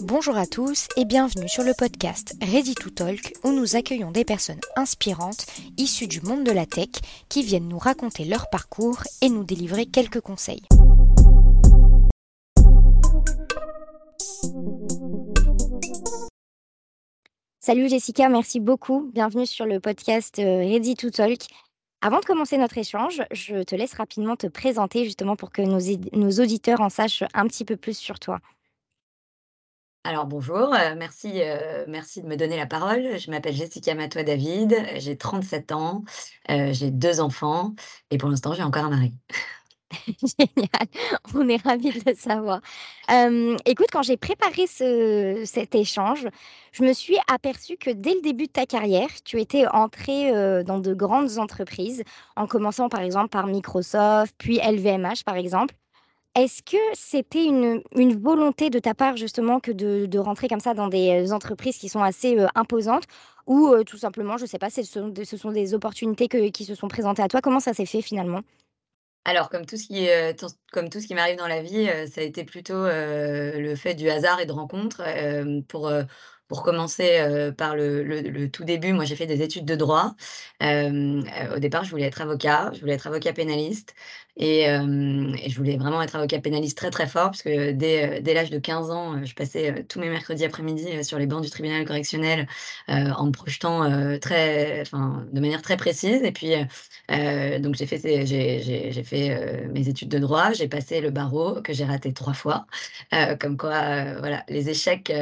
Bonjour à tous et bienvenue sur le podcast Ready to Talk où nous accueillons des personnes inspirantes issues du monde de la tech qui viennent nous raconter leur parcours et nous délivrer quelques conseils. Salut Jessica, merci beaucoup. Bienvenue sur le podcast euh, Ready to Talk. Avant de commencer notre échange, je te laisse rapidement te présenter justement pour que nos, nos auditeurs en sachent un petit peu plus sur toi. Alors bonjour, euh, merci, euh, merci de me donner la parole. Je m'appelle Jessica Matois David, j'ai 37 ans, euh, j'ai deux enfants et pour l'instant j'ai encore un mari. Génial, on est ravis de le savoir. écoute, quand j'ai préparé ce, cet échange, je me suis aperçue que dès le début de ta carrière, tu étais entrée dans de grandes entreprises, en commençant par exemple par Microsoft, puis LVMH par exemple. Est-ce que c'était une volonté de ta part justement que de rentrer comme ça dans des, entreprises qui sont assez, heu, imposantes? Ou, heu, tout simplement, je ne sais pas, ce sont des ce sont des opportunités qui se sont présentées à toi? Comment ça s'est fait finalement? Alors comme tout ce qui, comme tout ce qui m'arrive dans la vie, ça a été plutôt, le fait du hasard et de rencontres, pour, pour commencer, par le tout début, moi j'ai fait des études de droit. Au départ, je voulais être avocat, je voulais être avocat pénaliste et je voulais vraiment être avocat pénaliste très, très fort puisque dès, heu, dès l'âge de 15 ans, je passais, tous mes mercredis après-midi, sur les bancs du tribunal correctionnel, en me projetant, très de manière très précise. Et puis, donc j'ai fait j'ai fait, mes études de droit, j'ai passé le barreau que j'ai raté 3 fois, comme quoi, voilà, les échecs,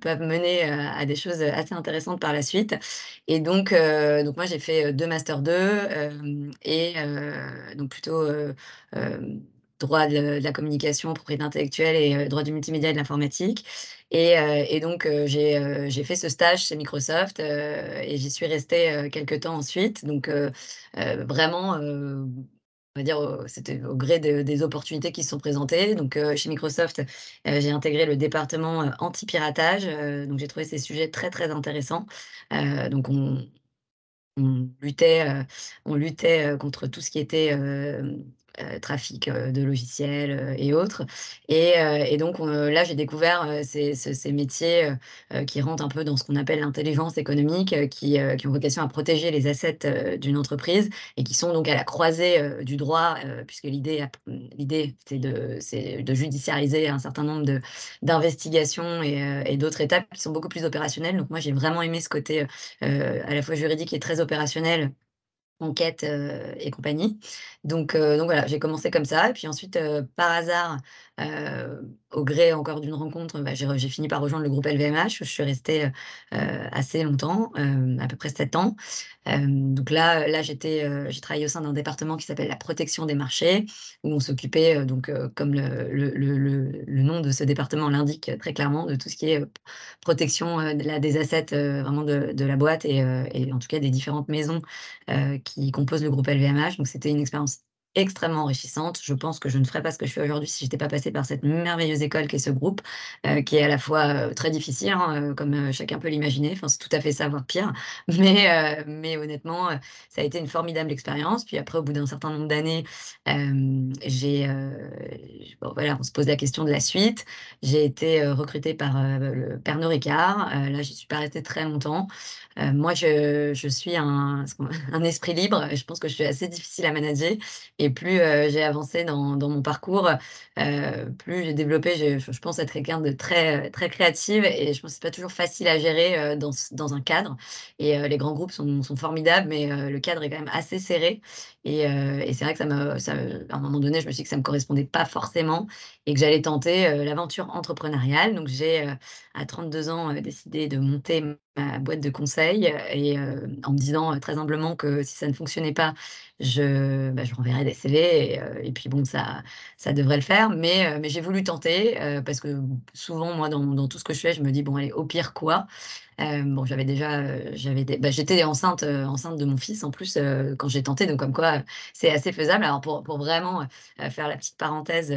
peuvent mener, à des choses, assez intéressantes par la suite. Et donc donc moi j'ai fait, heu, 2 master 2, hem et donc plutôt, droit de la communication, propriété intellectuelle et heu, droit du multimédia et de l'informatique. Et donc j'ai, fait ce stage chez Microsoft, et j'y suis restée, heu, quelque temps ensuite. Donc vraiment, on va dire, c'était au gré de des opportunités qui se sont présentées. Donc chez Microsoft, j'ai intégré le département, anti-piratage, donc j'ai trouvé ces sujets très, très intéressants, donc on luttait, on luttait, contre tout ce qui était, trafic, heu, de logiciels, heu et autres et et donc là, j'ai découvert, ces ce ces métiers, qui rentrent un peu dans ce qu'on appelle l'intelligence économique, qui, qui ont vocation à protéger les assets, d'une entreprise et qui sont donc à la croisée, du droit, puisque l'idée c'est de de judiciariser un certain nombre d'investigations et et d'autres étapes qui sont beaucoup plus opérationnelles. Donc moi, j'ai vraiment aimé ce côté, à la fois juridique et très opérationnel, enquête, heu et compagnie. Donc heu, donc voilà, j'ai commencé comme ça puis ensuite, heu, par hasard, au gré encore d'une rencontre, bah, j'ai fini par rejoindre le groupe LVMH où je suis restée, heu heu, assez longtemps, hem, à peu près 7 ans. Donc là, là j'étais, j'ai travaillé au sein d'un département qui s'appelle la protection des marchés, où on s'occupait, donc comme le le le le nom de ce département l'indique, très clairement, de tout ce qui est, protection, de la des assets, vraiment de de la boîte et et en tout cas des différentes maisons, qui composent le groupe LVMH. Donc c'était une expérience extrêmement enrichissante. Je pense que je ne ferais pas ce que je fais aujourd'hui si j'étais pas passée par cette merveilleuse école qu'est ce groupe, heu, qui est à la fois, heu, très difficile, hein, heu, comme, chacun peut l'imaginer. Enfin, c'est tout à fait ça, voire pire. Mais mais honnêtement, ça a été une formidable expérience. Puis après, au bout d'un certain nombre d'années, j'ai, voilà, on se pose la question de la suite. J'ai été, recrutée par, le Pernod Ricard. Là, j'y suis pas restée très longtemps. Heu, moi, je je suis un un esprit libre. Je pense que je suis assez difficile à manager. Et plus, heu, j'ai avancé dans dans mon parcours, heu, plus j'ai développé je pense être quelqu'un de très, très créative. Et je pense que c'est pas toujours facile à gérer, dans dans un cadre. Et les grands groupes sont sont formidables mais le cadre est quand même assez serré. Et et c'est vrai que ça me ça à un moment donné, je me suis dit que ça me correspondait pas forcément et que j'allais tenter, l'aventure entrepreneuriale. Donc j'ai, à 32 ans, décidé de monter ma boîte de conseil et en me disant, très humblement que si ça ne fonctionnait pas, je bah, je renverrais des CV et et puis bon ça ça devrait le faire. Mais mais j'ai voulu tenter, parce que souvent moi dans tout ce que je fais, je me dis: «Bon allez, au pire quoi?» Bon j'avais déjà, j'avais bah, j'étais enceinte, enceinte de mon fils en plus, quand j'ai tenté donc comme quoi, c'est assez faisable. Alors pour pour vraiment, faire la petite parenthèse,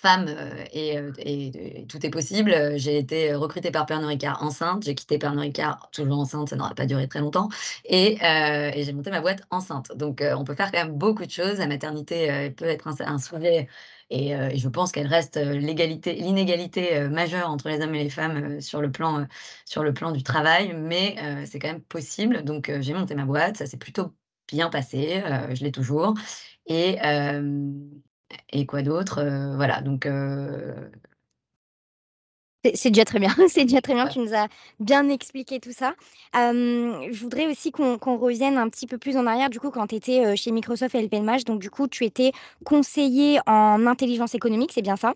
femme, heu et heu et tout est possible, heu, j'ai été recrutée par Pernod Ricard enceinte, j'ai quitté Pernod Ricard toujours enceinte, ça n'aura pas duré très longtemps et j'ai monté ma boîte enceinte. Donc on peut faire quand même beaucoup de choses. La maternité, peut être un un sujet et je pense qu'elle reste, l'inégalité, majeure entre les hommes et les femmes, sur le plan, sur le plan du travail, mais c'est quand même possible. Donc j'ai monté ma boîte, ça s'est plutôt bien passé, je l'ai toujours et et quoi d'autre? Voilà donc C'est déjà très bien, c'est déjà très bien, Ouais. tu nous as bien expliqué tout ça. Je voudrais aussi qu'on revienne un petit peu plus en arrière, du coup, quand tu étais, chez Microsoft LVMH, donc du coup, tu étais conseiller en intelligence économique, c'est bien ça?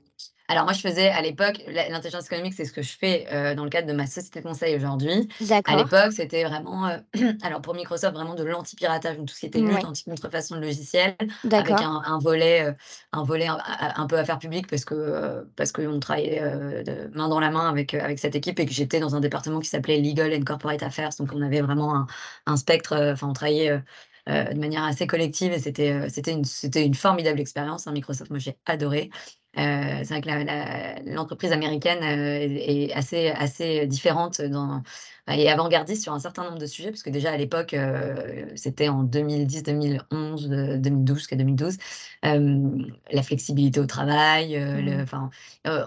Alors moi, je faisais à l'époque l'intelligence économique, c'est ce que je fais, heu, dans le cadre de ma société de conseil aujourd'hui. À l'époque, c'était vraiment, heu, alors pour Microsoft, vraiment de l'anti-piratage, donc tout ce qui était lutte anti-contrefaçon de logiciels, avec D'accord. un un volet, un volet un peu affaires publiques parce que, parce qu'on travaillait, de main dans la main avec, avec cette équipe et que j'étais dans un département qui s'appelait Legal and Corporate Affairs. Donc on avait vraiment un un spectre, enfin on travaillait, de manière assez collective et c'était, heu, c'était une c'était une formidable expérience, hein, Microsoft, moi j'ai adoré. Heu, c'est vrai que l'entreprise américaine, heu, est assez assez différente dans et avant-gardiste sur un certain nombre de sujets, parce que déjà à l'époque, heu, c'était en 2010-2011, heu, 2012 jusqu'à 2012. Hem, la flexibilité au travail, le Mmh.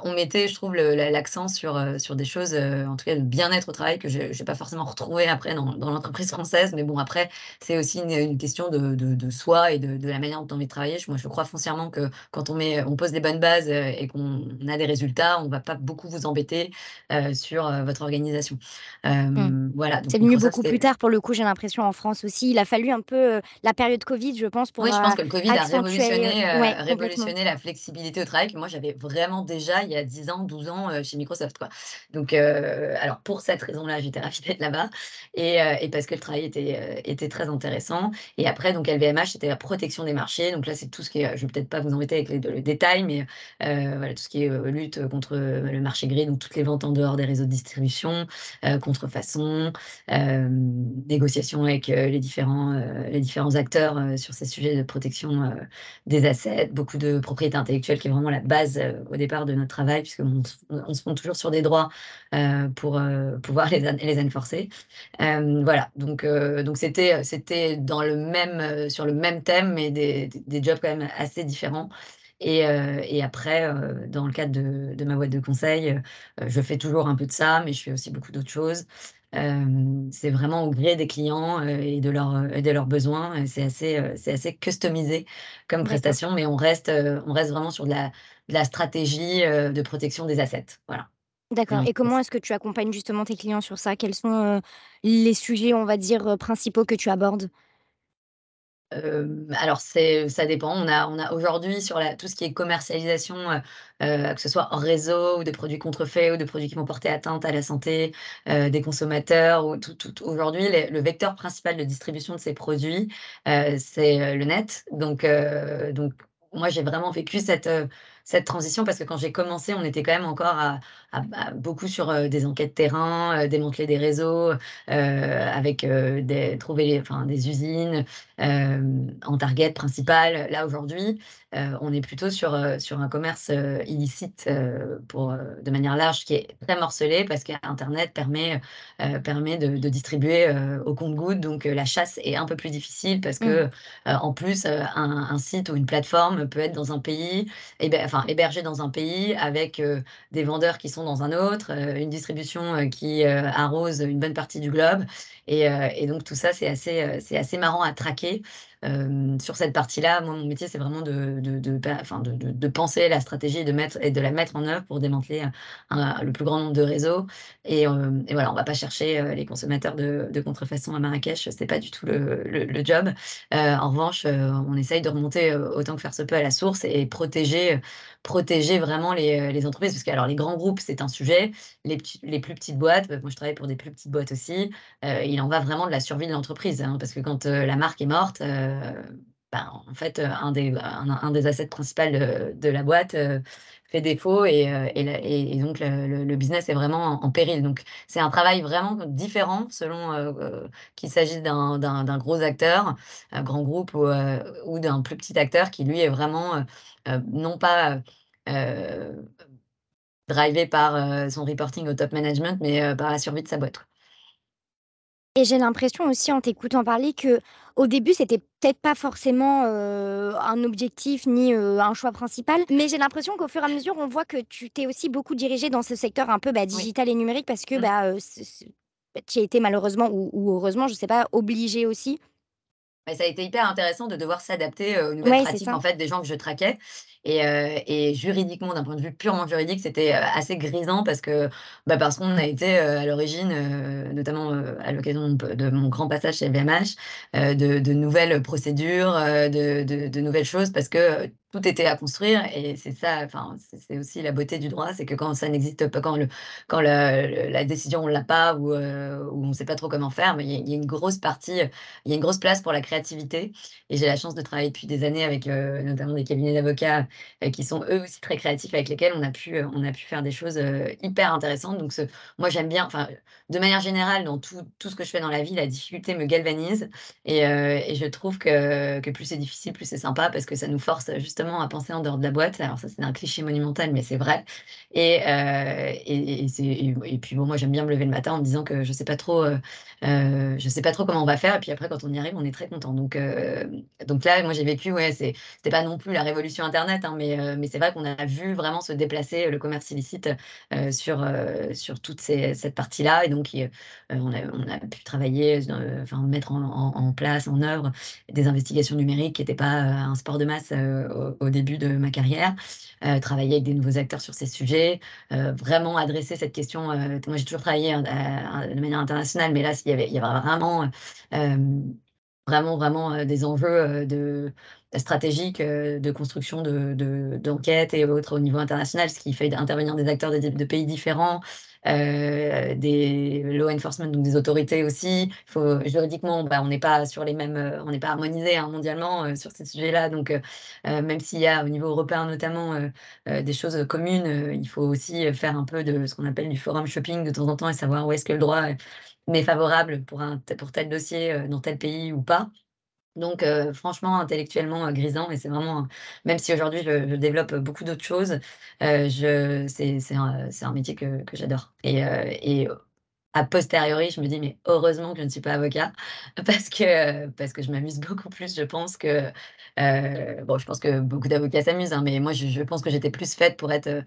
on mettait, je trouve, l'accent sur, sur des choses, en tout cas le bien-être au travail que je j'ai pas forcément retrouvé après dans dans l'entreprise française. Mais bon, après, c'est aussi une une question de de de soi et de de la manière dont as envie de travailler. Moi, je crois foncièrement que quand on met on pose les bonnes bases, heu et qu'on a des résultats, on va pas beaucoup vous embêter, heu, sur, heu, votre organisation. Mmh. Voilà, C'est venu beaucoup plus tard pour le coup, j'ai l'impression en France aussi. Il a fallu un peu, la période covid, je pense, Oui, pour, je pense que le covid a révolutionné, ouais, la flexibilité au travail que moi j'avais vraiment déjà il y a 10 ans, 12 ans, chez Microsoft, quoi. Donc alors pour cette raison-là, j'étais ravie d'être là-bas et parce que le travail était, très intéressant et après donc LVMH, c'était la protection des marchés. Donc là, c'est tout ce qui est, je vais peut-être pas vous embêter avec les le détail, mais voilà, tout ce qui est, heu, lutte contre, heu, le marché gris, donc toutes les ventes en dehors des réseaux de distribution, contrefaçon, négociation avec, les différents, les différents acteurs, sur ces sujets de protection, des assets, beaucoup de propriété intellectuelle qui est vraiment la base, au départ de notre travail puisqu'on on se fonde toujours sur des droits, pour, pouvoir les les enforcer. Voilà, donc donc c'était, c'était dans le même, sur le même thème, mais des des jobs quand même assez différents et heu et après, heu, dans le cadre de de ma boîte de conseil, heu, je fais toujours un peu de ça, mais je fais aussi beaucoup d'autres choses. C'est vraiment au gré des clients, et de leurs, heu et de leurs besoins c'est assez, heu, c'est assez customisé comme prestation, mais on reste, heu, on reste vraiment sur de la de la stratégie, de protection des assets. Voilà. D'accord et comment est-ce que tu accompagnes justement tes clients sur ça? Quels sont, les sujets, on va dire, principaux que tu abordes? Alors c'est ça dépend. On a on a aujourd'hui sur tout ce qui est commercialisation, heu heu, que ce soit hors réseau ou des produits contrefaits ou des produits qui vont porter atteinte à la santé, heu, des consommateurs ou tout tout aujourd'hui le vecteur principal de distribution de ces produits, c'est, le net. Donc donc moi j'ai vraiment vécu cette, cette transition parce que quand j'ai commencé, on était quand même encore beaucoup sur, des enquêtes terrain, démanteler des réseaux, avec, trouver enfin des usines, en target principal. Là aujourd'hui, on est plutôt sur, sur un commerce, illicite, pour, de manière large qui est très morcelé parce qu'internet permet, permet de de distribuer, au compte-gouttes. Donc la chasse est un peu plus difficile parce que, Mmh. en plus, un un site ou une plateforme peut être dans un pays, héber enfin hébergé dans un pays avec, des vendeurs qui sont dans un autre, une distribution, qui, arrose une bonne partie du globe et et donc tout ça, c'est assez, c'est assez marrant à traquer. Okay. Hem, sur cette partie-là, moi, mon métier, c'est vraiment de de de enfin de penser la stratégie et de mettre et de la mettre en œuvre pour démanteler, un le plus grand nombre de réseaux et et voilà, on va pas chercher, les consommateurs de contrefaçon à Marrakech, c'est pas du tout le job. En revanche, on essaye de remonter, autant que faire se peut à la source et protéger, protéger vraiment les, entreprises. Parce que alors les grands groupes, c'est un sujet, les plus petites boîtes, bah, moi je travaille pour des plus petites boîtes aussi, il en va vraiment de la survie de l'entreprise, hein. Parce que quand, la marque est morte, ben, en fait, heu, un des un des assets principal de la boîte, heu, fait défaut et et donc le business est vraiment en péril. Donc c'est un travail vraiment différent selon, qu'il s'agisse d'un gros acteur, un grand groupe ou ou d'un plus petit acteur qui lui est vraiment, non pas, drivé par, son reporting au top management, mais par la survie de sa boîte. Et j'ai l'impression aussi en t'écoutant parler qu'au début, c'était peut-être pas forcément, un objectif ni, un choix principal, mais j'ai l'impression qu'au fur et à mesure, on voit que tu t'es aussi beaucoup dirigée dans ce secteur un peu, bah, Oui. digital et numérique parce que, Mmh. bah, bah, tu as été malheureusement ou ou heureusement, je sais pas, obligée aussi. Bah, ça a été hyper intéressant de devoir s'adapter, heu, aux nouvelles Ouais, pratiques, en fait, des gens que je traquais. Et heu et juridiquement, d'un point de vue purement juridique, c'était, heu, assez grisant parce que, bah, parce qu'on a été, à l'origine, notamment, à l'occasion de mon grand passage chez heu, de de nouvelles procédures, de de de nouvelles choses parce que, tout était à construire et c'est ça, enfin, c'est aussi la beauté du droit, c'est que quand ça n'existe pas, quand le quand la décision, on l'a pas ou ou on sait pas trop comment faire, mais il y a une grosse partie, heu, il y a une grosse place pour la créativité et j'ai la chance de travailler depuis des années avec, heu, notamment des cabinets d'avocats, qui sont eux aussi très créatifs, avec lesquels on a pu, on a pu faire des choses, hyper intéressantes. Donc moi j'aime bien, enfin, de manière générale, dans tout tout ce que je fais dans la vie, la difficulté me galvanise et et je trouve que que plus c'est difficile, plus c'est sympa parce que ça nous force, heu, à penser en dehors de la boîte. Alors ça, c'est un cliché monumental, mais c'est vrai et heu et puis bon, moi j'aime bien me lever le matin en me disant que je sais pas trop, heu, je sais pas trop comment on va faire et puis après quand on y arrive, on est très content. Donc heu, donc là, moi j'ai vécu, ouais, c'était pas non plus la révolution internet, hein, mais heu, mais c'est vrai qu'on a vu vraiment se déplacer, le commerce illicite, sur, sur toutes ces cette partie-là et donc on a on a pu travailler, enfin mettre en place, en œuvre des investigations numériques qui étaient pas, un sport de masse, au au début de ma carrière. Travailler avec des nouveaux acteurs sur ces sujets, vraiment adresser cette question, moi j'ai toujours travaillé, de manière internationale, mais là, il y avait vraiment, des enjeux, de stratégiques, de construction de de d'enquêtes et autres au niveau international, ce qui fait intervenir des acteurs de pays différents, heu, des law enforcement, donc des autorités aussi. Juridiquement, bah, on n'est pas sur les mêmes, heu, on n'est pas harmonisés, hein, mondialement, heu, sur ces sujets-là. Donc même s'il y a au niveau européen notamment, des choses communes, il faut aussi, faire un peu de ce qu'on appelle du forum shopping de temps en temps et savoir où est-ce que le droit, m'est favorable pour un pour tel dossier, dans tel pays ou pas. Donc heu, franchement, intellectuellement, heu, grisant et c'est vraiment même si aujourd'hui je développe beaucoup d'autres choses, c'est un métier que j'adore et et a posteriori, je me dis: «Mais heureusement que je ne suis pas avocat» parce que parce que je m'amuse beaucoup plus, je pense que, bon, je pense que beaucoup d'avocats s'amusent, hein, mais moi je pense que j'étais plus faite pour être,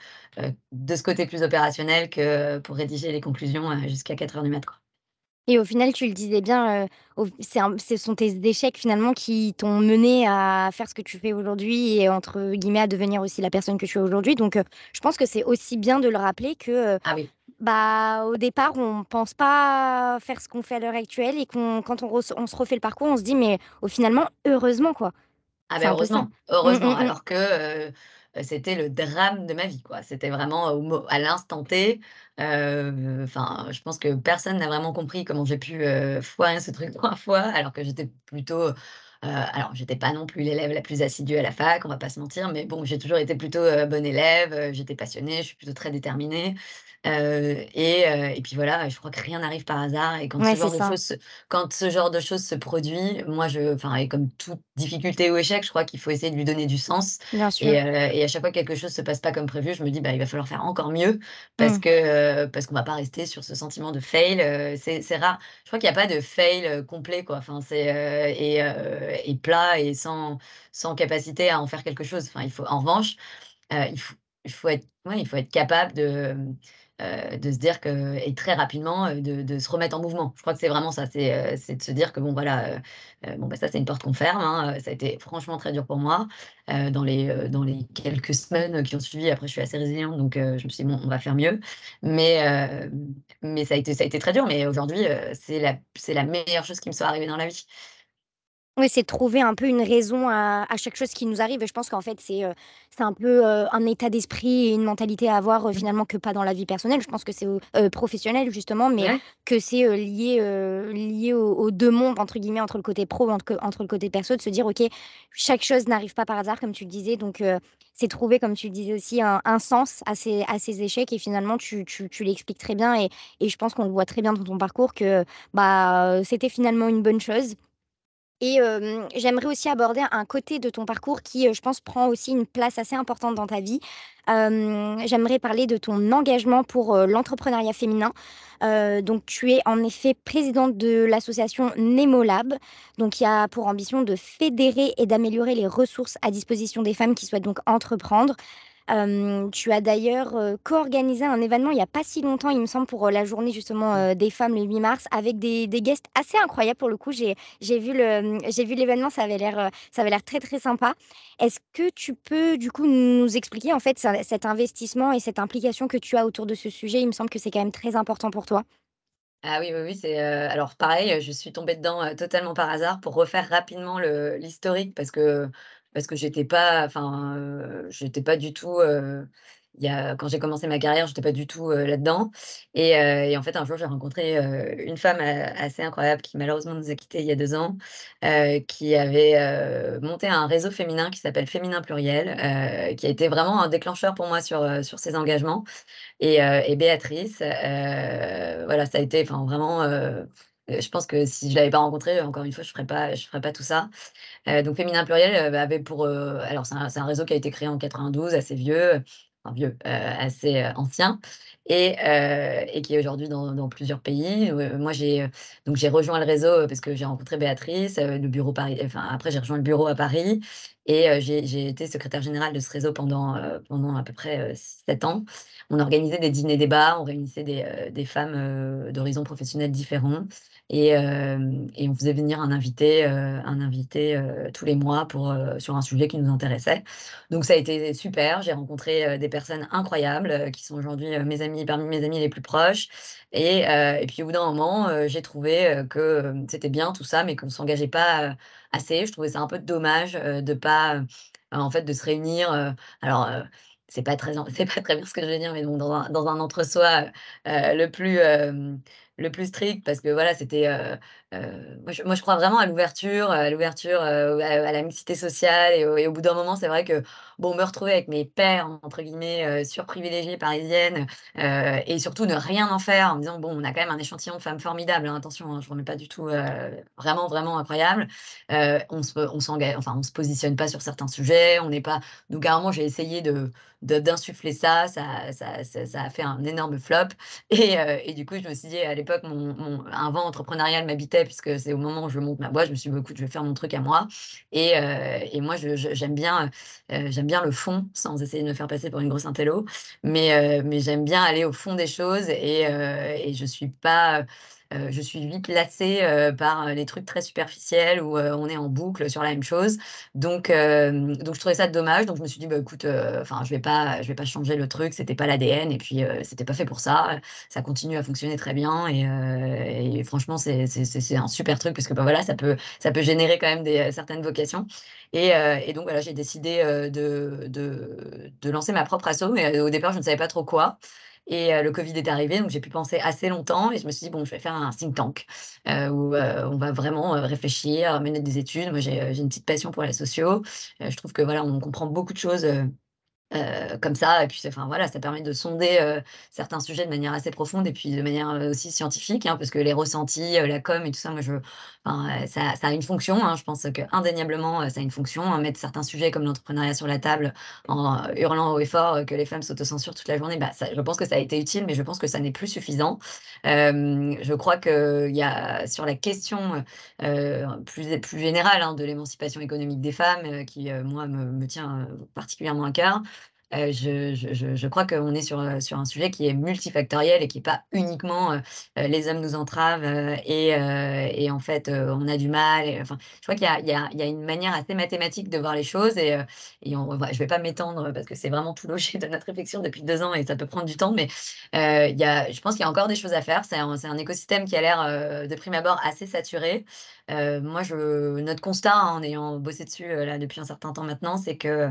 de ce côté plus opérationnel que pour rédiger les conclusions, jusqu'à 04:00 du mat', quoi. Et au final, tu le disais bien, un ce sont tes échecs finalement qui t'ont menée à faire ce que tu fais aujourd'hui et entre guillemets «à devenir aussi la personne que tu es aujourd'hui». Donc je pense que c'est aussi bien de le rappeler que, Ah oui. bah, au départ, on pense pas faire ce qu'on fait à l'heure actuelle et qu'on quand on se refait le parcours, on se dit: «Mais au finalement, heureusement, quoi». Ah ça. heureusement, Mmh, heureusement, mmh mh. alors que, c'était le drame de ma vie, quoi. C'était vraiment au à l'instant T, enfin, je pense que personne n'a vraiment compris comment j'ai pu, foirer ce truc 3 fois alors que j'étais plutôt, heu, alors j'étais pas non plus l'élève la plus assidue à la fac, on va pas se mentir, mais bon, j'ai toujours été plutôt, heu, bonne élève, j'étais passionnée, je suis plutôt très déterminée, et et puis voilà, je crois que rien n'arrive par hasard et quand ce Ouais, genre de choses se quand ce genre de choses se produit, moi je et comme toute difficulté ou échec, je crois qu'il faut essayer de lui donner du sens Bien et sûr. et à chaque fois que quelque chose se passe pas comme prévu, je me dis: «Bah, il va falloir faire encore mieux» parce Mmh. que, parce qu'on va pas rester sur ce sentiment de fail, c'est rare. Je crois qu'il y a pas de fail, complet, quoi. Enfin, c'est, et et plat et sans sans capacité à en faire quelque chose. Enfin, il faut en revanche, il faut il faut être ouais, il faut être capable de, heu, de se dire que et très rapidement, heu, de de se remettre en mouvement. Je crois que c'est vraiment ça, c'est, c'est de se dire que bon voilà, bon, bah, ça, c'est une porte qu'on ferme, hein, ça a été franchement très dur pour moi, dans les, dans les quelques semaines qui ont suivi. Après, je suis assez résiliente, donc je me suis dit: «Bon, on va faire mieux». Mais mais ça a été ça a été très dur, mais aujourd'hui, c'est la c'est la meilleure chose qui me soit arrivée dans la vie. Oui, c'est de trouver un peu une raison à à chaque chose qui nous arrive et je pense qu'en fait, c'est, c'est un peu, heu, un état d'esprit et une mentalité à avoir, heu, Mmh. finalement que pas dans la vie personnelle. Je pense que c'est professionnel justement, mais Ouais. que c'est, lié, lié aux 2 mondes entre guillemets, entre le côté pro, entre entre le côté perso, de se dire: «OK, chaque chose n'arrive pas par hasard», comme tu le disais, donc c'est trouver, comme tu le disais aussi, un un sens à ces à ces échecs et finalement tu tu tu l'expliques très bien et et je pense qu'on le voit très bien dans ton parcours que, bah, c'était finalement une bonne chose Et j'aimerais aussi aborder un côté de ton parcours qui, je pense prend aussi une place assez importante dans ta vie. J'aimerais parler de ton engagement pour, l'entrepreneuriat féminin. Donc tu es en effet présidente de l'association Nemolab, donc qui a pour ambition de fédérer et d'améliorer les ressources à disposition des femmes qui souhaitent donc entreprendre. Tu as d'ailleurs, co-organisé un événement il y a pas si longtemps, il me semble, pour, la journée justement, heu, des femmes le 8 mars avec des des guests assez incroyables pour le coup. J'ai vu mmh, vu l'événement, ça avait l'air, très, très sympa. Est-ce que tu peux du coup nous expliquer en fait ça cet investissement et cette implication que tu as autour de ce sujet? Il me semble que c'est quand même très important pour toi. Ah oui, oui, oui, c'est, alors pareil, je suis tombée dedans, totalement par hasard pour refaire rapidement l'historique parce que parce que j'étais pas enfin, heu, j'étais pas du tout, il y a quand j'ai commencé ma carrière, j'étais pas du tout, heu, là-dedans. Et heu et en fait, un jour, j'ai rencontré, une femme, assez incroyable qui malheureusement nous a quittés il y a 2 ans, qui avait, monté un réseau féminin qui s'appelle Féminin Pluriel, qui a été vraiment un déclencheur pour moi sur, sur ces engagements. Et et Béatrice, voilà, ça a été enfin vraiment, je pense que si je l'avais pas rencontrée, encore une fois, je ferais ferais pas tout ça. Heu, donc Féminin Pluriel, heu, bah, avait pour, alors c'est un réseau qui a été créé en 92, assez vieux, vieux, assez, ancien et qui est aujourd'hui dans plusieurs pays. Moi j'ai, rejoint le réseau, parce que j'ai rencontré Béatrice, le bureau Paris enfin après j'ai rejoint le bureau à Paris et j'ai été secrétaire générale de ce réseau pendant, pendant à peu près, 7 ans. On organisait des dîners débats, on réunissait des, femmes, d'horizons professionnels différents et hem et on faisait venir un invité, heu, un invité, heu, tous les mois pour, sur un sujet qui nous intéressait. Donc ça a été super, j'ai rencontré, des personnes incroyables, qui sont aujourd'hui, mes amies parmi mes amies les plus proches et et puis au bout d'un moment, j'ai trouvé, que, c'était bien tout ça, mais qu'on s'engageait pas, assez. Je trouvais ça un peu dommage, de pas, en fait, de se réunir, alors, c'est pas pas très bien ce que je vais dire, mais bon, dans un dans un entre-soi, le plus, le plus strict parce que voilà, c'était, heu, moi je crois vraiment à l'ouverture, à l'ouverture, heu, à à la mixité sociale et au bout d'un moment, c'est vrai que, bon, me retrouver avec mes «pairs» entre guillemets, heu, surprivilégiées parisiennes, heu et surtout ne rien en faire en me disant: «Bon, on a quand même un échantillon de femmes formidables, hein, attention, hein, je remets pas du tout, vraiment, vraiment incroyable». On se on enfin, se positionne pas sur certains sujets, on n'est pas donc à un moment, j'ai essayé de d'insuffler ça, ça ça a fait un énorme flop et du coup, je me suis dit à l'époque, un vent entrepreneurial m'habitait puisque c'est au moment où je monte ma boîte, je me suis dit: «Bah, écoute, je vais faire mon truc à moi» et et moi, j'aime bien, j'aime bien le fond sans essayer de me faire passer pour une grosse intello, mais mais j'aime bien aller au fond des choses et je suis pas, heu je suis vite lassée, heu, par, les trucs très superficiels où, on est en boucle sur la même chose. Donc donc je trouvais ça dommage, donc je me suis dit: «Bah, écoute, enfin, je vais pas je vais pas changer le truc, c'était pas l'ADN et puis, c'était pas fait pour ça, ça continue à fonctionner très bien et et franchement, c'est un super truc parce que, bah, voilà, ça peut ça peut générer quand même des, certaines vocations. Et et donc voilà, j'ai décidé, de de de lancer ma propre asso. Heu, au départ, je ne savais pas trop quoi et le covid est arrivé, donc j'ai pu penser assez longtemps et je me suis dit: «Bon, je vais faire un think tank, où, on va vraiment, réfléchir, mener des études». Moi, j'ai, une petite passion pour socio, heu, je trouve que voilà, on comprend beaucoup de choses, Heu, comme ça et puis enfin voilà, ça permet de sonder, heu, certains sujets de manière assez profonde et puis de manière, heu, aussi scientifique, hein, parce que les ressentis, la com et tout ça, moi je ça a une fonction, hein. Je pense qu'indéniablement, ça a une fonction, hein. Mettre certains sujets comme l'entrepreneuriat sur la table en euh, hurlant haut et fort, que les femmes s'autocensurent toute la journée, bah, je pense que ça a été utile, mais je pense que ça n'est plus suffisant. Je crois qu'il y a sur la question, plus plus générale, de l'émancipation économique des femmes, qui, moi me me tient, particulièrement à cœur. Heu, je crois qu'on est sur, heu, sur un sujet qui est multifactoriel et qui est pas uniquement, heu, les hommes nous entravent, et en fait, on a du mal enfin, je crois qu'il y y y a une manière assez mathématique de voir les choses et et on je vais pas m'étendre parce que c'est vraiment tout l'objet de notre réflexion depuis 2 ans et ça peut prendre du temps, mais il y a je pense qu'il y a encore des choses à faire. C'est un un écosystème qui a l'air, de prime abord assez saturé. Moi je notre constat, hein, en ayant bossé dessus, là depuis un certain temps maintenant, c'est que,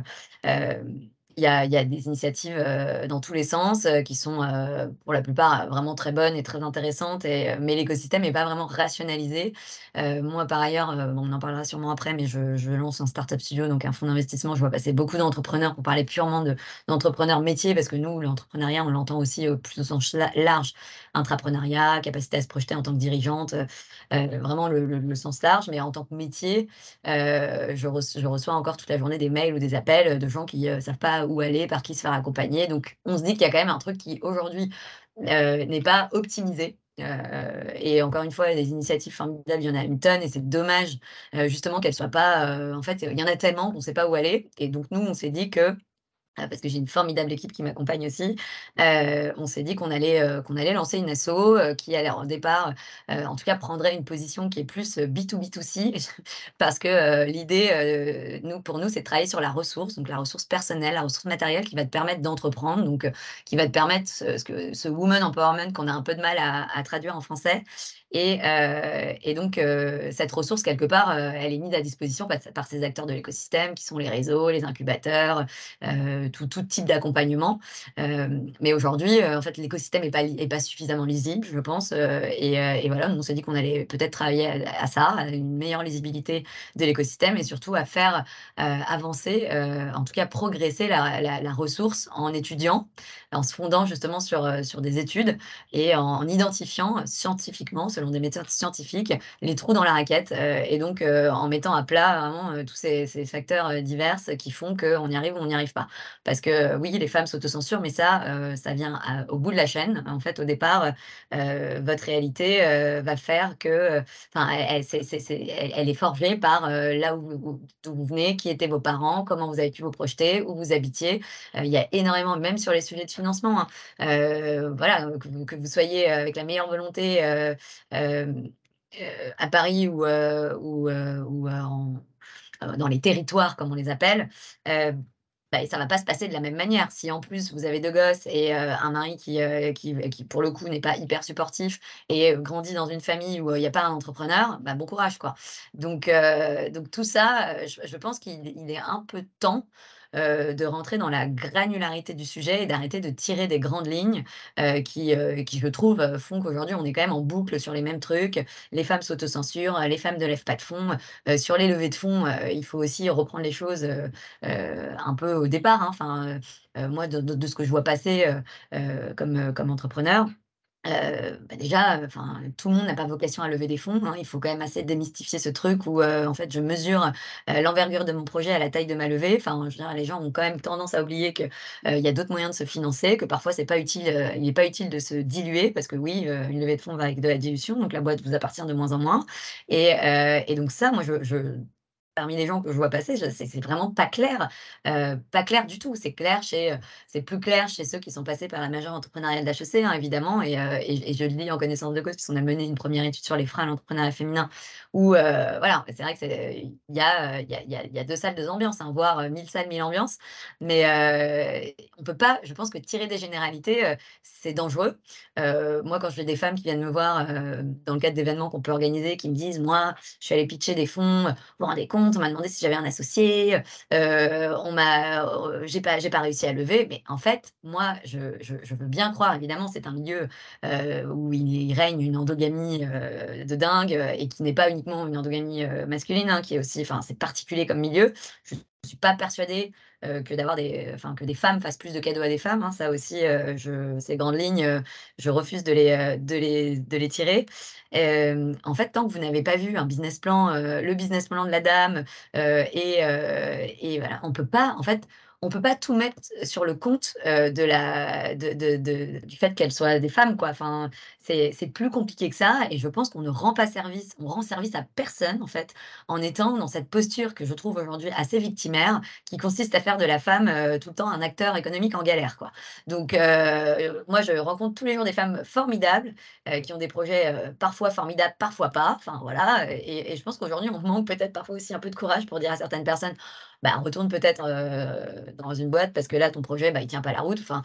il y a il y a des initiatives, heu, dans tous les sens, heu, qui sont, heu, pour la plupart, vraiment très bonnes et très intéressantes mais l'écosystème est pas vraiment rationalisé. Moi, par ailleurs, on en parlera sûrement après, mais je je lance un startup studio, donc un fonds d'investissement. Je vois passer beaucoup d'entrepreneurs pour parler purement de d'entrepreneurs métiers, parce que nous, l'entrepreneuriat, on l'entend aussi au plus au sens la large. Intrapreneuriat, capacité à se projeter en tant que dirigeante, vraiment le sens large. Mais en tant que métier, je je reçois encore toute la journée des mails ou des appels de gens qui, heu, savent pas où aller, par qui se faire accompagner. Donc on se dit qu'il y a quand même un truc qui aujourd'hui, heu, n'est pas optimisé. Heu et encore une fois, des initiatives formidables, il y en a une tonne et c'est dommage, heu, justement qu'elles soient pas, en fait, il y en a tellement qu'on sait pas où aller et donc nous, on s'est dit que parce que j'ai une formidable équipe qui m'accompagne aussi. Heu, on s'est dit qu'on allait, heu, qu'on allait lancer une asso, heu, qui allait au départ, en tout cas prendrait une position qui est plus, heu, B2B2C parce que, l'idée, nous pour nous, c'est de travailler sur la ressource, donc la ressource personnelle, la ressource matérielle qui va te permettre d'entreprendre, donc qui va te permettre ce woman empowerment qu'on a un peu de mal à traduire en français et donc cette ressource quelque part, elle est mise à disposition par par ces acteurs de l'écosystème qui sont les réseaux, les incubateurs, tout tout type d'accompagnement. Hem, mais aujourd'hui, heu, en fait, l'écosystème est pas suffisamment lisible, je pense, heu et voilà, on s'est dit qu'on allait peut-être travailler à ça, à une meilleure lisibilité de l'écosystème et surtout à faire, avancer, en tout cas progresser la ressource en étudiant, en se fondant justement sur, des études et en identifiant scientifiquement, selon des méthodes scientifiques, les trous dans la raquette, et donc en mettant à plat vraiment, tous ces ces facteurs, divers qui font qu'on y arrive ou on n'y arrive pas. Parce que oui, les femmes s'autocensurent, mais ça, heu, ça vient à au bout de la chaîne. En fait, au départ, heu, votre réalité, va faire que, enfin, elle est forgée par, là où vous venez, qui étaient vos parents, comment vous avez pu vous projeter, où vous habitiez. Il y a énormément même sur les sujets de financement, hein, voilà, que vous soyez, avec la meilleure volonté, à Paris ou ou dans les territoires comme on les appelle, bah, ça va pas se passer de la même manière. Si en plus vous avez 2 gosses et heu, un mari qui, heu, qui v qui pour le coup n'est pas hyper supportif et grandit dans une famille où, il y a pas un entrepreneur, bah, bon courage quoi. Donc donc tout ça, je pense qu'il il est un peu temps, heu, de rentrer dans la granularité du sujet et d'arrêter de tirer des grandes lignes, heu, qui, heu, qui je trouve, font qu'aujourd'hui on est quand même en boucle sur les mêmes trucs. Les femmes s'autocensurent, les femmes ne lèvent pas de fonds, sur les levées de fonds, il faut aussi reprendre les choses, un peu au départ, hein. Enfin, moi de de ce que je vois passer, comme entrepreneur, heu, bah, déjà, enfin, tout le monde n'a pas vocation à lever des fonds, hein. Il faut quand même assez démystifier ce truc où, heu, en fait, je mesure, heu, l'envergure de mon projet à la taille de ma levée. Enfin, veux dire, les gens ont quand même tendance à oublier que, heu, il y a d'autres moyens de se financer, que parfois c'est pas utile, il est pas utile de se diluer parce que oui, une levée de fonds va avec de la dilution, donc la boîte vous appartient de moins en moins et donc ça, moi, je parmi les gens que je vois passer, c'est vraiment pas clair, heu, pas clair du tout. C'est clair chez, heu, c'est plus clair chez ceux qui sont passés par la majeure entrepreneuriale d'HEC, hein, évidemment et heu et je le dis en connaissance de cause puisqu'on a mené une 1re étude sur les freins à l'entrepreneuriat féminin où, voilà, c'est vrai que il y a, y y a 2 salles, 2 ambiances, hein, voire, 1000 salles, 1000 ambiances. Mais on peut pas je pense que tirer des généralités, c'est dangereux. Moi, quand j'ai des femmes qui viennent me voir, dans le cadre d'événements qu'on peut organiser, qui me disent: «Moi, je suis allée pitcher des fonds, vous vous rendez compte, on m'a demandé si j'avais un associé, heu, on m'a heu, j'ai pas j'ai pas réussi à lever». Mais en fait, moi, je je veux bien croire, évidemment, c'est un milieu, heu, où il règne une endogamie, de dingue, et qui n'est pas uniquement une endogamie, masculine, hein, qui est aussi enfin, c'est particulier comme milieu. Je suis pas persuadée, heu, que d'avoir des enfin, que des femmes fassent plus de cadeaux à des femmes, hein. Ça aussi, heu, je ces grandes lignes, heu, je refuse de les, de les de les tirer. En fait, tant que vous n'avez pas vu un business plan, le business plan de la dame, et et voilà, on peut pas en fait, on peut pas tout mettre sur le compte, heu, de la de de du fait qu'elles soient des femmes, quoi. Enfin, c'est plus compliqué que ça et je pense qu'on ne rend pas service on rend service à personne, en fait, en étant dans cette posture que je trouve aujourd'hui assez victimaire, qui consiste à faire de la femme, heu, tout le temps un acteur économique en galère, quoi. Donc heu, moi, je rencontre tous les jours des femmes formidables, qui ont des projets, parfois formidables, parfois pas. Enfin, voilà et et je pense qu'aujourd'hui, on manque peut-être parfois aussi un peu de courage pour dire à certaines personnes: «Bah, retourne peut-être, dans une boîte parce que là, ton projet, bah, il tient pas la route». Enfin,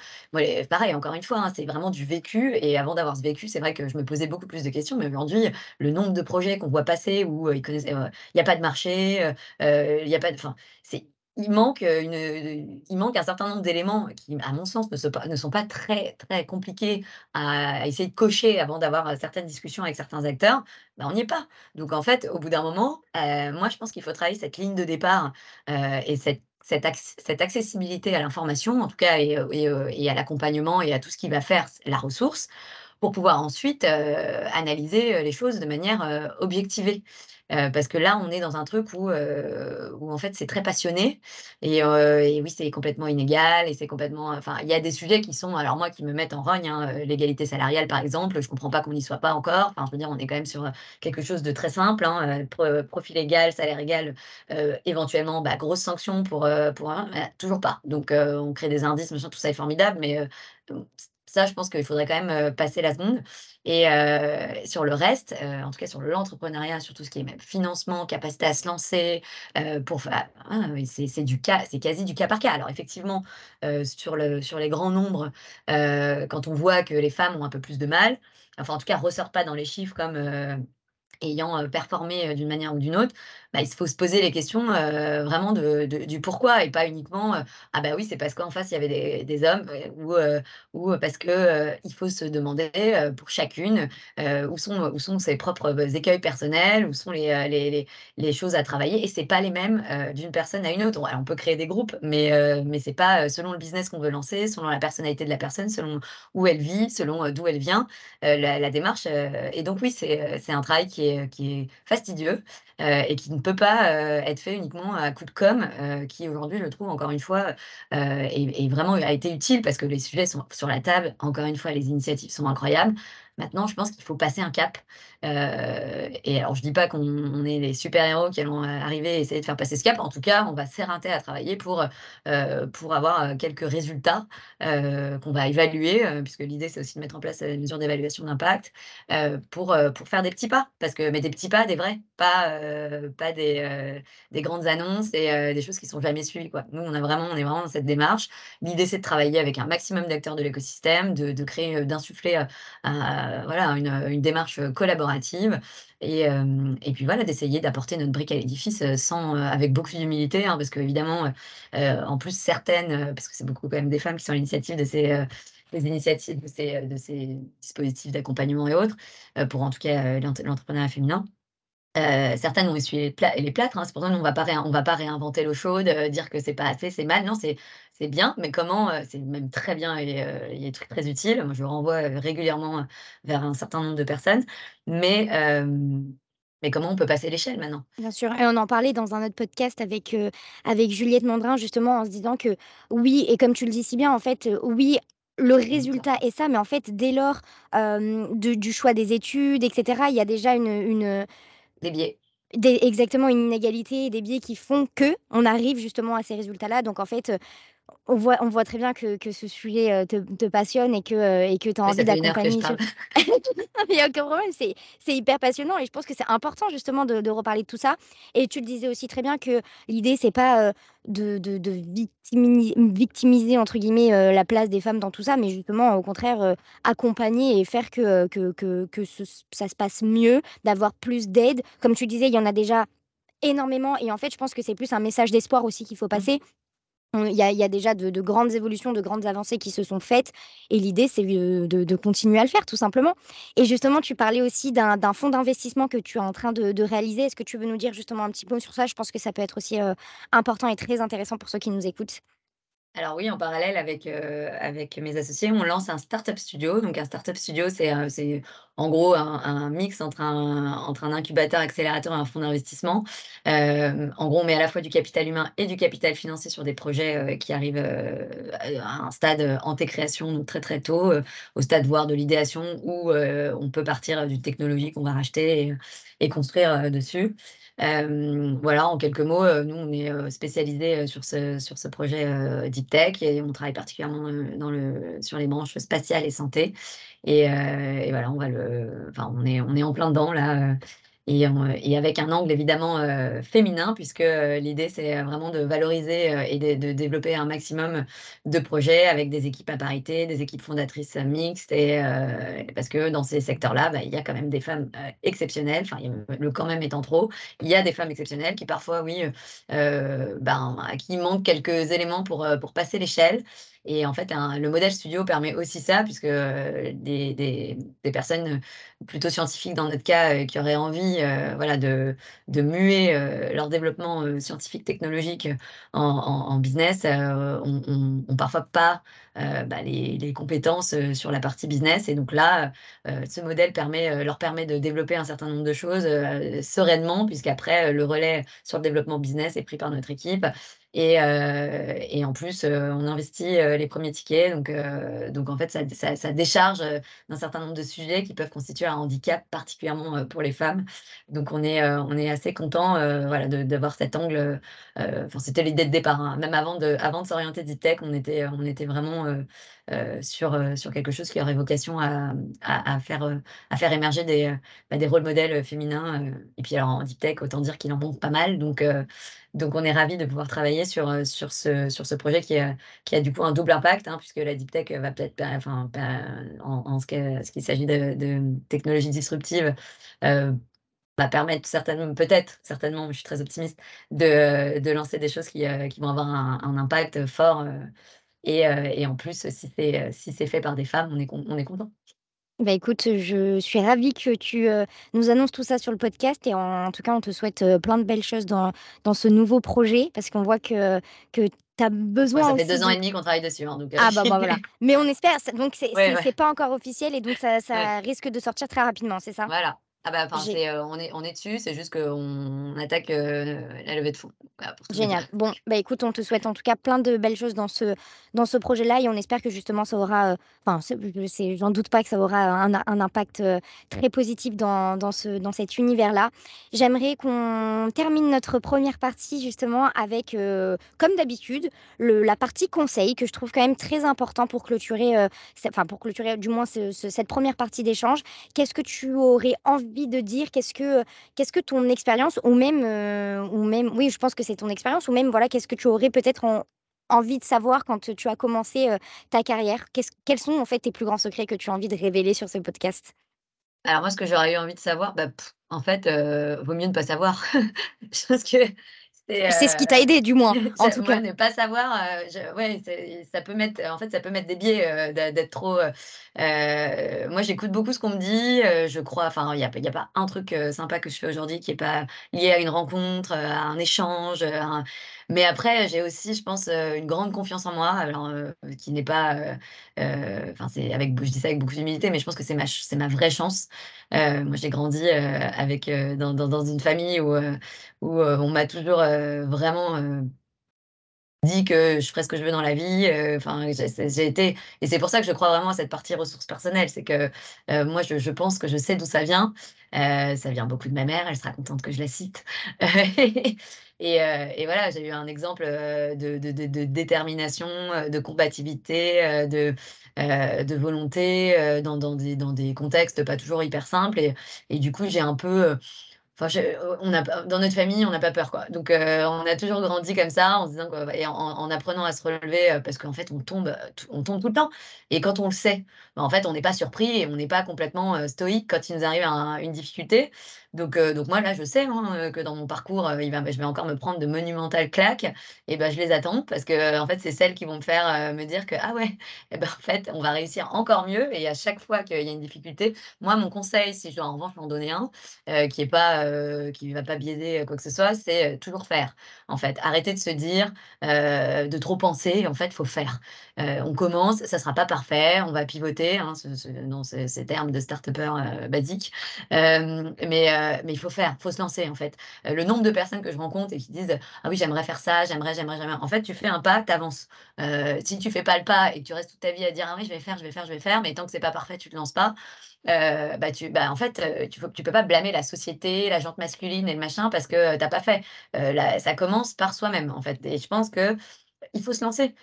pareil, encore une fois, hein, c'est vraiment du vécu et avant d'avoir ce vécu, c'est vrai que je me posais beaucoup plus de questions, mais aujourd'hui, le nombre de projets qu'on voit passer où, il y a pas de marché, heu, il y a pas de enfin, c'est il manque, une, il manque un certain nombre d'éléments qui, à mon sens, ne sont pas très, très compliqués à essayer de cocher avant d'avoir, certaines discussions avec certains acteurs, bah, on n'y est pas. Donc en fait, au bout d'un moment, moi je pense qu'il faut travailler cette ligne de départ, et cette cette acc cette accessibilité à l'information en tout cas et et à l'accompagnement et à tout ce qui va faire la ressource, pour pouvoir ensuite, analyser, les choses de manière, objectivée. Parce que là, on est dans un truc où, où en fait c'est très passionné et oui, c'est complètement inégal et c'est complètement enfin, il y a des sujets qui sont alors moi qui me mettent en rogne, hein, l'égalité salariale par exemple, je comprends pas qu'on n'y soit pas encore. Enfin, je veux dire, on est quand même sur, quelque chose de très simple, hein, profil égal, salaire égal, éventuellement, bah, grosse sanction pour, pour bah, toujours pas. Donc on crée des indices, machin, tout ça est formidable, mais ça, je pense qu'il faudrait quand même, passer la seconde et heu, sur le reste, heu, en tout cas sur l'entrepreneuriat, sur tout ce qui est même financement, capacité à se lancer, fa hein, c'est du cas c'est quasi du cas par cas. Alors effectivement, sur le sur les grands nombres, quand on voit que les femmes ont un peu plus de mal, enfin en tout cas ressortent pas dans les chiffres comme, ayant, performé, d'une manière ou d'une autre, bah, il faut se poser les questions, heu, vraiment du pourquoi et pas uniquement, heu: «Ah bah oui, c'est parce qu'en face il y avait des hommes» ou heu, ou parce que, il faut se demander, pour chacune, où sont où sont ses propres, écueils personnels, où sont les, les les choses à travailler et c'est pas les mêmes, d'une personne à une autre. On peut créer des groupes, mais mais c'est pas, selon le business qu'on veut lancer, selon la personnalité de la personne, selon où elle vit, selon, d'où elle vient, la démarche, et donc oui, c'est, un travail qui est, qui est fastidieux, et qui ne peut pas, heu, être fait uniquement à coup de com', heu, qui aujourd'hui, je trouve encore une fois, est vraiment a été utile parce que les sujets sont sur la table. Encore une fois, les initiatives sont incroyables. Maintenant, je pense qu'il faut passer un cap, heu et alors je dis pas qu'on on est les super héros qui allons, heu, arriver et essayer de faire passer ce cap. En tout cas, on va s'éreinter à travailler pour, heu, pour avoir, quelques résultats, qu'on va évaluer, puisque l'idée, c'est aussi de mettre en place, heu, une mesure d'évaluation d'impact, pour, pour faire des petits pas. Parce que mais des petits pas, des vrais, pas, pas des, des grandes annonces et des choses qui sont jamais suivies. Nous, on a vraiment on est vraiment dans cette démarche. L'idée, c'est de travailler avec un maximum d'acteurs de l'écosystème, de de créer, d'insuffler, heu, un voilà, une, une démarche, collaborative et hem et puis voilà, d'essayer d'apporter notre brique à l'édifice, heu, sans, avec beaucoup d'humilité, hein, parce qu'évidemment, heu, en plus certaines, parce que c'est beaucoup quand même des femmes qui sont à l'initiative de ces, des initiatives de ces, de ces dispositifs d'accompagnement et autres, pour en tout cas, l'entrepreneuriat féminin. Heu, certaines ont essuyé les plâtres, hein. C'est pour ça nous on va pas réinventer l'eau chaude, heu, dire que c'est pas assez, c'est mal. Non, c'est bien, mais comment, heu c'est même très bien et il y a des trucs très utiles. Moi, je renvoie, régulièrement, vers un certain nombre de personnes, mais mais comment on peut passer l'échelle maintenant? Bien sûr et on en parlait dans un autre podcast avec, avec Juliette Mondrin justement en se disant que oui et comme tu le dis si bien en fait, oui, le résultat est ça, mais en fait dès lors, du choix des études et cetera, il y a déjà une, Des biais. exactement, une inégalité des biais qui font qu'on arrive justement à ces résultats-là. Donc en fait, heu, on voit on voit très bien que que ce sujet, heu, te te passionne et que, heu et que tu as envie ça fait 1 heure que je d'accompagner il y a aucun problème, c'est c'est hyper passionnant et je pense que c'est important justement de de reparler de tout ça et tu le disais aussi très bien que l'idée c'est pas, heu, de de de victimi «victimiser» entre guillemets, la place des femmes dans tout ça, mais justement au contraire, accompagner et faire que, que que que ce ça se passe mieux, d'avoir plus d'aide. Comme tu disais, il y en a déjà énormément et en fait, je pense que c'est plus un message d'espoir aussi qu'il faut Mmh. passer. Il y a déjà de de grandes évolutions, de grandes avancées qui se sont faites et l'idée c'est, heu, de continuer à le faire tout simplement et justement tu parlais aussi d'un fonds d'investissement que tu es en train de réaliser. Est-ce que tu veux nous dire justement un petit peu sur ça? Je pense que ça peut être aussi, heu, important et très intéressant pour ceux qui nous écoutent. Alors oui, en parallèle avec, heu, avec mes associés, on lance un start-up studio. Donc un start-up studio, c'est, c'est en gros un mix entre un entre un incubateur accélérateur et un fonds d'investissement. Hem, en gros, on met à la fois du capital humain et du capital financier sur des projets, qui arrivent, à un stade, anté-création, donc très, très tôt, au stade voire de l'idéation où, on peut partir d'une technologie qu'on va racheter et construire, dessus. Voilà, en quelques mots, nous on est, heu, sur ce sur ce projet, deep tech et on travaille particulièrement, dans le sur les branches spatiales et santé. Et et voilà, on va le on est on est en plein dedans là, et en et avec un angle évidemment, heu, féminin puisque, heu, l'idée c'est, vraiment de valoriser, et de développer un maximum de projets avec des équipes à parité, des équipes fondatrices, mixtes. Et parce que dans ces secteurs-là, bah, il y a quand même des femmes, exceptionnelles, enfin, le quand même étant trop, il y a des femmes exceptionnelles qui parfois oui, ben, à qui il manque quelques éléments pour passer l'échelle et en fait le modèle studio permet aussi ça puisque, heu, des des personnes, plutôt scientifiques dans notre cas, heu, qui auraient envie, heu, voilà de de muer, leur développement, scientifique technologique en en business, ont ont parfois pas, bah, les compétences, heu, sur la partie business et donc là, heu, ce modèle leur permet de développer un certain nombre de choses, sereinement puisqu'après, le relais sur le développement business est pris par notre équipe et et en plus, on investit, les 1ers tickets donc donc en fait ça ça décharge, d'un certain nombre de sujets qui peuvent constituer un handicap particulièrement, pour les femmes. Donc on est, on est assez contents, heu, voilà d'avoir cet angle, enfin c'était l'idée de départ, hein. Même avant de avant de s'orienter deep tech, on était, on était vraiment, heu heu, sur, heu, sur quelque chose qui aurait vocation à, à faire, à faire émerger des, bah, des rôles modèles, féminins, et puis alors en deep tech, autant dire qu'il en manque pas mal. Donc donc on est ravis de pouvoir travailler sur, sur ce sur ce projet qui, heu, qui a du coup un double impact, hein, puisque la deep tech, va peut-être enfin en en ce qu'il s'agit de technologies disruptives, va permettre certainement peut-être, certainement, je suis très optimiste, de de lancer des choses qui, qui vont avoir un impact fort, et heu et en plus si c'est, heu, si c'est fait par des femmes, on est on est content. Bah, écoute, je suis ravie que tu, heu, nous annonces tout ça sur le podcast et en tout cas, on te souhaite, plein de belles choses dans dans ce nouveau projet parce qu'on voit que que tu as Ouais, besoin ça fait aussi 2 ans et de demi qu'on travaille dessus, hein, donc heu ah bah bah, voilà, mais on espère, donc c'est Ouais, ouais. pas encore officiel et donc ça Ouais. ça risque de sortir très rapidement, c'est ça? Voilà. Ah bah, enfin on est on est dessus, c'est juste qu'on attaque, la levée de fonds. Voilà Génial. Bon, bah, écoute, on te souhaite en tout cas plein de belles choses dans ce dans ce projet-là et on espère que justement ça aura, enfin c'est j'en doute pas que ça aura un un impact, très positif dans dans ce dans cet univers-là. J'aimerais qu'on termine notre 1re partie justement avec, comme d'habitude, la partie conseil que je trouve quand même très important pour clôturer, enfin pour clôturer du moins ce ce cette 1re partie d'échange. Qu'est-ce que tu aurais envie de dire? Qu'est-ce que, qu'est-ce que ton expérience ou même, ou même oui, je pense que c'est ton expérience ou même voilà, qu'est-ce que tu aurais peut-être en envie de savoir quand, tu as commencé, ta carrière? Quels sont en fait tes plus grands secrets que tu as envie de révéler sur ce podcast? Alors moi, ce que j'aurais eu envie de savoir, bah, en fait, vaut mieux ne pas savoir. Je pense que c'est, ce qui t'a aidé du moins, heu, en tout cas. ne pas savoir, je ouais, ça peut mettre en fait, ça peut mettre des biais, d'ê d'être trop, moi j'écoute beaucoup ce qu'on me dit, je crois enfin il y a y a pas un truc, sympa que je fais aujourd'hui qui est pas lié à une rencontre, à un échange, à un mais après j'ai aussi je pense, heu, une grande confiance en moi alors, heu, qui n'est pas, heu, enfin c'est avec je dis ça avec beaucoup d'humilité, mais je pense que c'est ma c'est ma vraie chance. Moi j'ai grandi, avec, dans dans dans une famille où, où, on m'a toujours, vraiment, dit que je ferais ce que je veux dans la vie, enfin j'ai été et c'est pour ça que je crois vraiment à cette partie ressources personnelles. C'est que, moi je pense que je sais d'où ça vient. Ça vient beaucoup de ma mère, elle sera contente que je la cite. Et heu et voilà, j'ai eu un exemple, heu, de détermination, heu, de combativité, heu, de, volonté, dans des contextes pas toujours hyper simples et du coup j'ai un peu, enfin dans notre famille, on n'a pas peur quoi. Donc on a toujours grandi comme ça en se disant que et en en apprenant à se relever, parce qu'en fait on tombe, on tombe tout le temps et quand on le sait, bah, en fait on n'est pas surpris et on n'est pas complètement, stoïque quand il nous arrive un une difficulté. Donc heu, donc moi là je sais, hein, heu, que dans mon parcours, va je vais encore me prendre de monumentales claques et bah, je les attends parce qu'en fait c'est celles qui vont me faire, me dire que: «Ah ouais et bah, en fait on va réussir encore mieux» et à chaque fois qu'il y a une difficulté, moi mon conseil, si je dois en revanche en donner un, qui qui va pas biaiser quoi que ce soit, c'est, toujours faire. En fait, arrêter de se dire, de trop penser, en fait, il faut faire. On commence, ça sera pas parfait, on va pivoter, hein, ce ce dans ces termes de start-upper. Hem, mais heu, mais il faut faire, il faut se lancer en fait. Heu, le nombre de personnes que je rencontre et qui disent: «Ah oui, j'aimerais faire ça, j'aimerais, j'aimerais, j'aimerais». En fait, tu fais un pas, tu avances. Heu, si tu fais pas le pas et que tu restes toute ta vie à dire: «Ah oui, je vais faire, je vais faire, je vais faire», mais tant que c'est pas parfait, tu te lances pas, bah, tu bah, en fait, tu tu peux pas blâmer la société, la jante masculine et le machin parce que, heu, tu as pas fait. Ça commence par soi-même en fait et je pense qu'il faut se lancer.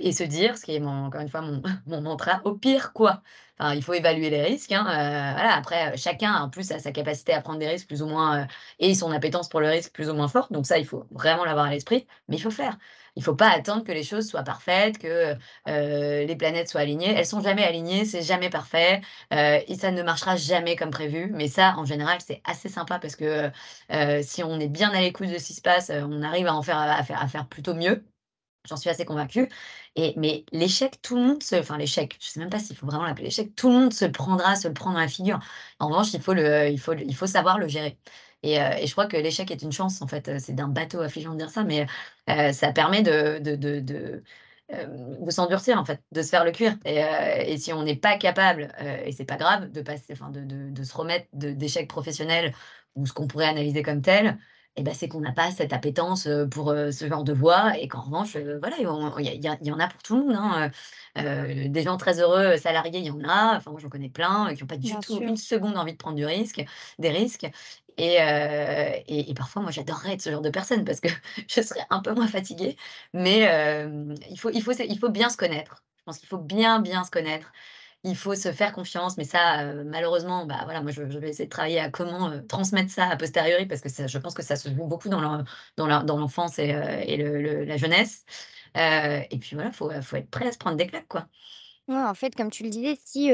Et se dire, ce qui est encore une fois mon mon mantra: «Au pire quoi?» enfin, il faut évaluer les risques, hein, heu, voilà, après, heu, chacun en plus a sa capacité à prendre des risques plus ou moins, heu et son appétence pour le risque plus ou moins forte, donc ça, il faut vraiment l'avoir à l'esprit, mais il faut faire. Il faut pas attendre que les choses soient parfaites, que, les planètes soient alignées. Elles sont jamais alignées, c'est jamais parfait, et ça ne marchera jamais comme prévu, mais ça, en général, c'est assez sympa parce que, si on est bien à l'écoute de ce qui se passe, on arrive à en faire à faire plutôt mieux. J'en suis assez convaincue. Et mais l'échec, tout le monde se enfin l'échec, je sais même pas s'il faut vraiment l'appeler l'échec, tout le monde se prendra se le prend dans la figure. En revanche, il faut le il faut il faut savoir le gérer. Et et je crois que l'échec est une chance, en fait, heu, c'est d'un bateau affligeant de dire ça, mais heu, ça permet de de de de, de s'endurcir, en fait, de se faire le cuir. Et et si on n'est pas capable, et c'est pas grave de passer enfin de se remettre d'échecs professionnels ou ce qu'on pourrait analyser comme tel et bah, c'est qu'on n'a pas cette appétence, pour, ce genre de voie et qu'en revanche, voilà, il y en y a y en pour tout le monde, hein, des gens très heureux, salariés, il y en a, enfin moi j'en connais plein, qui ont pas du Bien tout sûr. 1 seconde envie de prendre du risque des risques et et et parfois moi j'adorerais être ce genre de personne parce que je serais un peu moins fatiguée, mais il faut il faut il faut bien se connaître. Je pense qu'il faut bien, bien se connaître. Il faut se faire confiance, mais ça, heu, malheureusement, bah, voilà, moi je vais essayer de travailler à comment, transmettre ça a posteriori parce que je pense que ça se joue beaucoup dans l'en dans l'enfance et et le la jeunesse, et puis voilà, faut, heu, faut être prêt à se prendre des claques, quoi. En fait, comme tu le disais, si,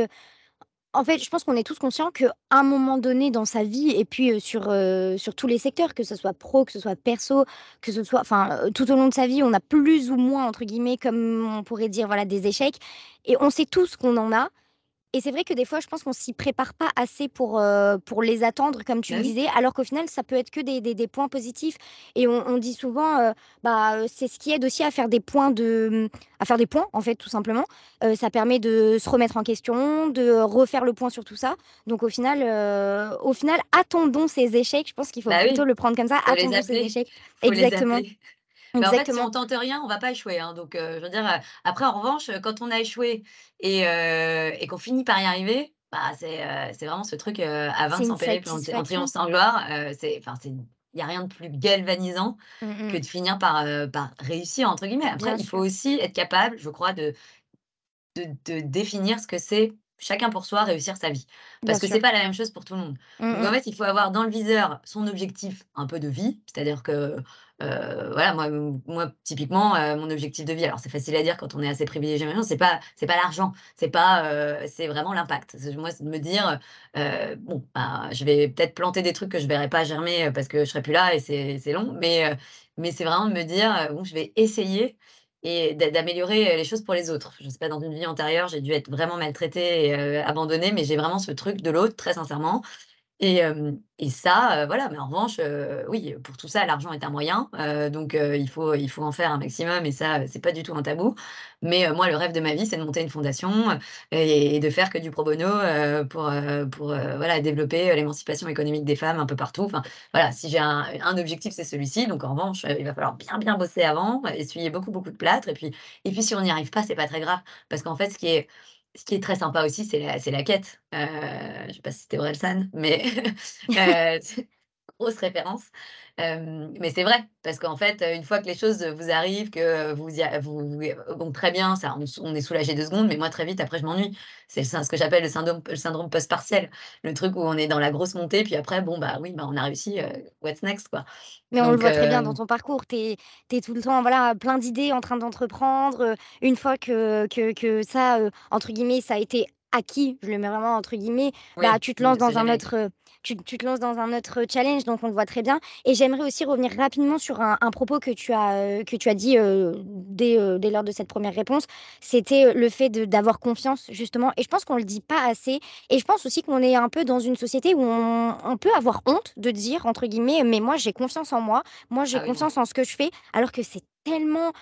en fait, je pense qu'on est tous conscients qu'à un moment donné dans sa vie et puis, heu, sur, heu, sur tous les secteurs, que ce soit pro, que ce soit perso, que ce soit enfin, heu, tout au long de sa vie, on a plus ou moins, entre guillemets, comme on pourrait dire, voilà, des échecs. Et on sait tous qu'on en a et c'est vrai que des fois, je pense qu'on s'y prépare pas assez pour, heu, pour les attendre, comme tu Bah le disais, alors qu'au final, ça peut être que des des des points positifs et on on dit souvent, heu, bah, c'est ce qui aide aussi à faire des points de, mmh, à faire des points, en fait, tout simplement. Ça permet de se remettre en question, de refaire le point sur tout ça. Donc au final, heu, au final, attendons ces échecs. Je pense qu'il faut Bah plutôt oui, le prendre comme ça, faut attendons ces échecs. faut Exactement, Mais en fait, si on tente rien, on va pas échouer, hein, donc heu, je veux dire, après en revanche, quand on a échoué et heu et qu'on finit par y arriver, bah, c'est, c'est vraiment ce truc, «à C'est 20 une sans périple, en en triomphe sans gloire», c'est il y a rien de plus galvanisant Mmh que de finir par, par «réussir» entre guillemets. Après, Bien il faut aussi être capable, je crois, de de de définir ce que c'est, chacun pour soi, réussir sa vie. Bien Parce que c'est sûr. pas la même chose pour tout le monde. Mmh Donc en mh. fait, il faut avoir dans le viseur son objectif un peu de vie, c'est-à-dire que, heu, voilà, moi moi typiquement, heu, mon objectif de vie, alors c'est facile à dire quand on est assez privilégié maintenant, c'est pas c'est pas l'argent, c'est pas, heu, c'est vraiment l'impact. Moi, c'est de me dire, «Bon, bah, je vais peut-être planter des trucs que je verrai pas germer, parce que je serai plus là et c'est long», mais mais c'est vraiment de me dire, «Bon, je vais essayer et d'a d'améliorer, les choses pour les autres». Je sais pas, dans une vie antérieure, j'ai dû être vraiment maltraitée et abandonnée, mais j'ai vraiment ce truc de l'autre, très sincèrement et ça, voilà, mais en revanche, oui, pour tout ça, l'argent est un moyen, donc il faut il faut en faire un maximum et ça, c'est pas du tout un tabou. Mais moi, le rêve de ma vie, c'est de monter une fondation, et de faire que du pro bono, pour, pour, voilà, développer, l'émancipation économique des femmes un peu partout. Enfin, voilà, si j'ai un un objectif, c'est celui-ci, donc en revanche, il va falloir bien, bien bosser avant, essuyer beaucoup, beaucoup de plâtre et puis et puis si on n'y arrive pas, c'est pas très grave. Parce qu'en fait, ce qui est ce qui est très sympa aussi, c'est la la quête. Heu, je sais pas si c'était Orelsan, mais c'est grosse référence. Mais c'est vrai, parce qu'en fait, une fois que les choses, vous arrivent, que vous vous vous bon, très bien, ça on est soulagé 2 secondes, mais moi très vite après je m'ennuie. C'est ce que j'appelle le syndome le syndrome post-partiel. Le truc où on est dans la grosse montée, puis après bon, bah, oui, bah, on a réussi, heu, what's next, quoi? Mais on le voit très bien heu dans ton parcours. Tu es tout le temps, voilà, plein d'idées en train d'entreprendre, une fois que que que ça, heu, entre guillemets, ça a été «acquis», je le mets vraiment entre guillemets, bah, Oui, tu te lances dans un autre, tu tu te lances dans un autre challenge, donc on le voit très bien. Et j'aimerais aussi revenir rapidement sur un un propos que tu as, heu, que tu as dit, heu, dès, heu, dès lors de cette 1re réponse. C'était, le fait d'avoir confiance justement. Et je pense qu'on le dit pas assez. Et je pense aussi qu'on est un peu dans une société où on on peut avoir «honte» de dire, entre guillemets: «Mais moi, j'ai confiance en moi, moi, j'ai Ah oui, confiance en ce que je fais», alors que c'est tellement,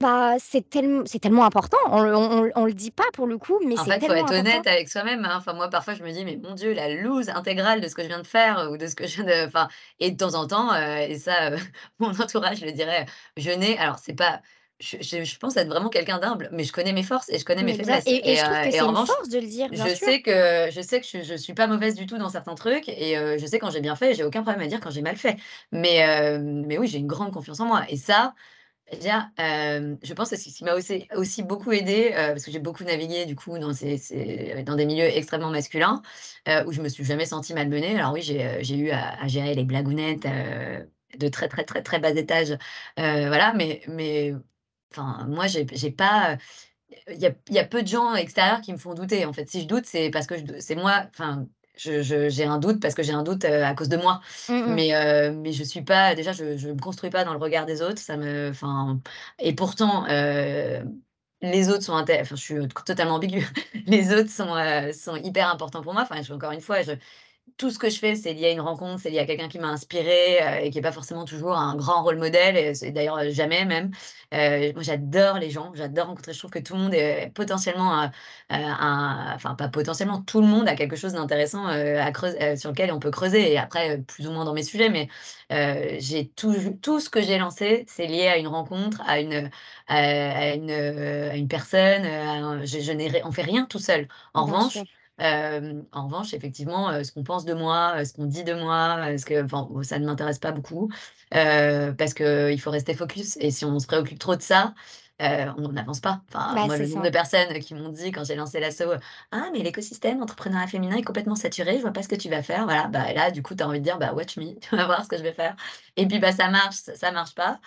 bah, c'est tellem c'est tellement important. On on le dit pas pour le coup, mais En fait, faut être important. honnête avec soi-même, hein. Enfin, moi, parfois, je me dis: «Mais mon Dieu, la loose intégrale de ce que je viens de faire ou de ce que je viens de» enfin et de temps en temps, heu et ça, heu, mon entourage le dirait, je n'ai alors c'est pas je je je pense être vraiment quelqu'un d'humble, mais je connais mes forces et je connais mes Mais faiblesses et et et je trouve heu que c'est en une revanche, force de le dire, bien je sûr. sais que je sais que je je suis pas mauvaise du tout dans certains trucs et je sais quand j'ai bien fait j'ai aucun problème à dire quand j'ai mal fait. Mais mais oui, j'ai une grande confiance en moi et ça Déjà, hem, je pense que ce qui m'a aussi aussi beaucoup aidé, parce que j'ai beaucoup navigué du coup dans ces dans des milieux extrêmement masculins, où je me suis jamais sentie malmenée. Alors oui, j'ai, eu à gérer les blagounettes, de très, très, très, très bas étage, voilà, mais mais enfin, moi, j'ai pas, il y a y a peu de gens extérieurs qui me font douter, en fait. Si je doute, c'est parce que c'est moi, enfin, je je j'ai un doute parce que j'ai un doute, heu, à cause de moi. Mmh mh. Mais heu, mais je suis pas déjà, je je me construis pas dans le regard des autres, ça me enfin et pourtant, heu, les autres sont enfin, je suis, totalement ambiguë. Les autres sont, heu, sont hyper importants pour moi. Enfin, je encore une fois, je tout ce que je fais, c'est lié à une rencontre, c'est lié à quelqu'un qui m'a inspirée, heu, et qui est pas forcément toujours un grand rôle modèle et d'ailleurs, heu, jamais même. Heu, moi j'adore les gens, j'adore rencontrer, je trouve que tout le monde est potentiellement, heu, heu, un enfin pas potentiellement, tout le monde a quelque chose d'intéressant, heu, à creus heu, sur lequel on peut creuser et après, plus ou moins dans mes sujets, mais, j'ai touj tout ce que j'ai lancé, c'est lié à une rencontre, à une, à une, à une personne, à je je n'ai on fait rien tout seul. En Bien sûr. En revanche, effectivement, ce qu'on pense de moi, ce qu'on dit de moi, ce que enfin, ça ne m'intéresse pas beaucoup, parce qu'il faut rester focus et si on se préoccupe trop de ça, on n'avance pas. Enfin, Bah, moi, le nombre ça. de personnes qui m'ont dit quand j'ai lancé l'asso: «Ah mais l'écosystème entrepreneuriat féminin est complètement saturé, je vois pas ce que tu vas faire». Voilà, bah, là, du coup, tu as envie de dire: «Bah, watch me, tu vas voir ce que je vais faire» et puis, bah, ça marche, ça ça marche pas.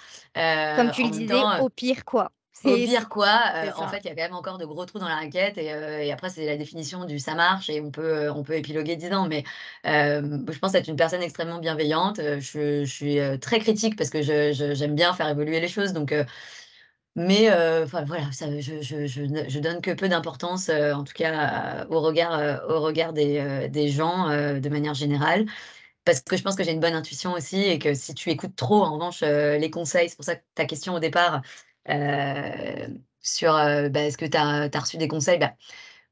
Comme tu le disais, temps, au pire quoi. Au pire quoi, c'est en fait, il y a quand même encore de gros trous dans la raquette et et après c'est la définition du «ça marche» et on peut, heu, on peut épiloguer 10 ans. Mais je pense être une personne extrêmement bienveillante, je je suis, très critique parce que je je j'aime bien faire évoluer les choses. Donc mais enfin voilà, ça je je je ne je donne que peu d'importance, en tout cas, au regard, au regard des, des gens, de manière générale. Parce que je pense que j'ai une bonne intuition aussi et que si tu écoutes trop en revanche, les conseils, c'est pour ça que ta question au départ, sur, heu, bah, est-ce que tu as reçu des conseils? Bah,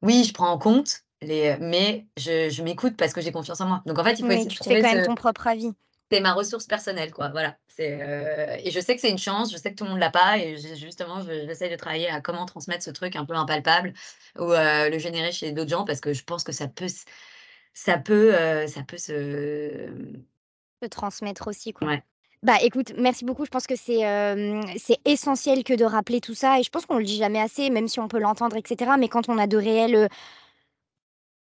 oui, je prends en compte les, mais je je m'écoute parce que j'ai confiance en moi. Donc en fait, il faut Oui, essayer de tu fais quand même ton propre avis. c'est ma ressource personnelle quoi, voilà. C'est, heu et je sais que c'est une chance, je sais que tout le monde l'a pas et ju justement, je j'essaie de travailler à comment transmettre ce truc un peu impalpable ou heu, le générer chez d'autres gens parce que je pense que ça peut ça peut, ça peut se, De transmettre aussi quoi. Ouais. Bah, écoute, merci beaucoup. Je pense que c'est, essentiel que de rappeler tout ça et je pense qu'on le dit jamais assez, même si on peut l'entendre et cetera, mais quand on a de réels, heu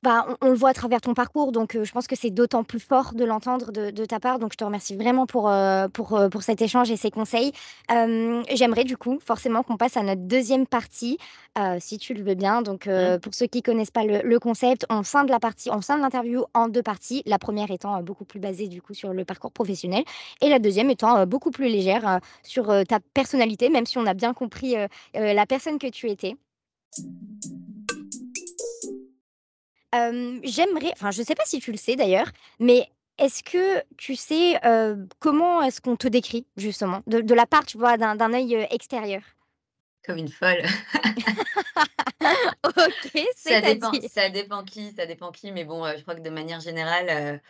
bah, on on le voit à travers ton parcours donc heu, je pense que c'est d'autant plus fort de l'entendre de de ta part donc je te remercie vraiment pour, heu, pour, heu, pour cet échange et ces conseils. J'aimerais du coup forcément qu'on passe à notre 2e partie, si tu le veux bien. Donc Mmh. pour ceux qui connaissent pas le le concept, on scinde la partie on scinde l'interview en 2 parties. La 1re étant, beaucoup plus basée du coup sur le parcours professionnel et la 2e étant, beaucoup plus légère, sur, ta personnalité, même si on a bien compris, la personne que tu étais. J'aimerais enfin, je sais pas si tu le sais d'ailleurs, mais est-ce que tu sais, comment est-ce qu'on te décrit justement? De de la part, tu vois, d'un œil, extérieur? Comme une folle. OK, Ça dépend ça dépend qui ça dépend qui, mais bon, je crois que de manière générale,